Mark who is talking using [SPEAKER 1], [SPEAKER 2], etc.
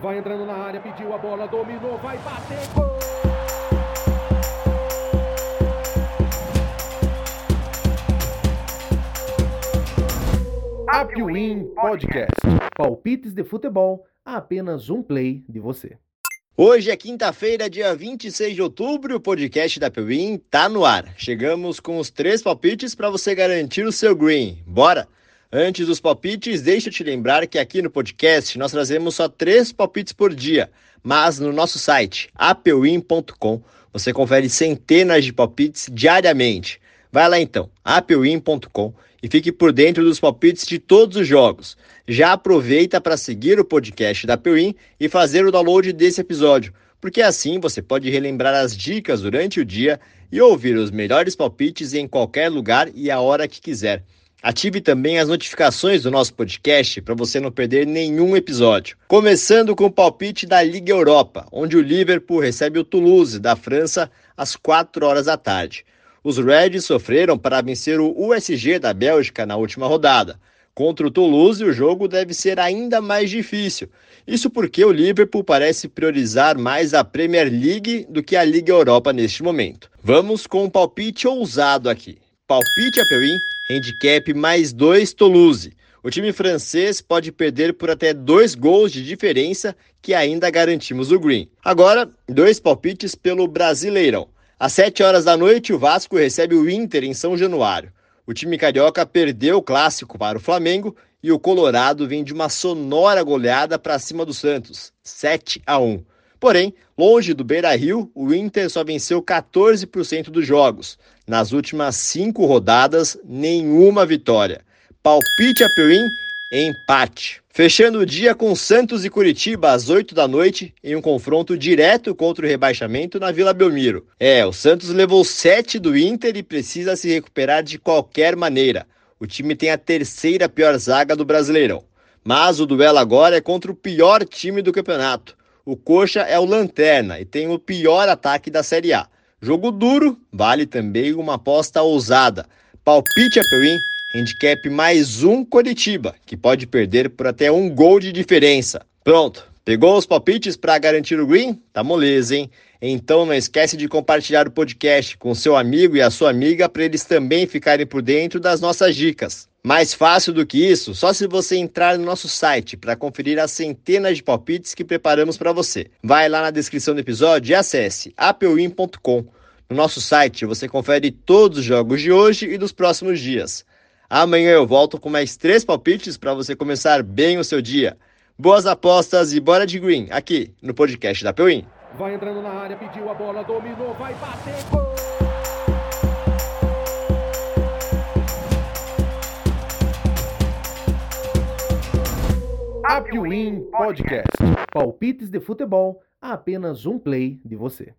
[SPEAKER 1] Vai entrando na área, pediu a bola, dominou, vai bater, gol! Apwin Podcast. Palpites de futebol a apenas um play de você.
[SPEAKER 2] Hoje é quinta-feira, dia 26 de outubro, o podcast da Pewin tá no ar. Chegamos com os três palpites para você garantir o seu green. Bora? Antes dos palpites, deixa eu te lembrar que aqui no podcast nós trazemos só três palpites por dia, mas no nosso site, apewin.com, você confere centenas de palpites diariamente. Vai lá então, apewin.com e fique por dentro dos palpites de todos os jogos. Já aproveita para seguir o podcast da Pewin e fazer o download desse episódio, porque assim você pode relembrar as dicas durante o dia e ouvir os melhores palpites em qualquer lugar e a hora que quiser. Ative também as notificações do nosso podcast para você não perder nenhum episódio. Começando com o palpite da Liga Europa, onde o Liverpool recebe o Toulouse da França às 4 horas da tarde. Os Reds sofreram para vencer o USG da Bélgica na última rodada. Contra o Toulouse, o jogo deve ser ainda mais difícil. Isso porque o Liverpool parece priorizar mais a Premier League do que a Liga Europa neste momento. Vamos com um palpite ousado aqui. Palpite a Perim handicap mais 2 Toulouse. O time francês pode perder por até dois gols de diferença, que ainda garantimos o green. Agora, dois palpites pelo Brasileirão. Às 7 horas da noite, o Vasco recebe o Inter em São Januário. O time carioca perdeu o clássico para o Flamengo e o Colorado vem de uma sonora goleada para cima do Santos, 7 a 1. Porém, longe do Beira Rio, o Inter só venceu 14% dos jogos. Nas últimas cinco rodadas, nenhuma vitória. Palpite a Perim, empate. Fechando o dia com Santos e Curitiba às 8 da noite, em um confronto direto contra o rebaixamento na Vila Belmiro. É, o Santos levou 7 do Inter e precisa se recuperar de qualquer maneira. O time tem a terceira pior zaga do Brasileirão. Mas o duelo agora é contra o pior time do campeonato. O Coxa é o lanterna e tem o pior ataque da Série A. Jogo duro, vale também uma aposta ousada. Palpite a Perim, handicap mais um Coritiba, que pode perder por até um gol de diferença. Pronto, pegou os palpites para garantir o green? Tá moleza, hein? Então não esquece de compartilhar o podcast com seu amigo e a sua amiga para eles também ficarem por dentro das nossas dicas. Mais fácil do que isso, só se você entrar no nosso site para conferir as centenas de palpites que preparamos para você. Vai lá na descrição do episódio e acesse apewin.com. No nosso site você confere todos os jogos de hoje e dos próximos dias. Amanhã eu volto com mais três palpites para você começar bem o seu dia. Boas apostas e bora de green aqui no podcast da Pewin.
[SPEAKER 1] Vai entrando na área, pediu a bola, dominou, vai bater, gol! Apwin Podcast. Palpites de futebol a apenas um play de você.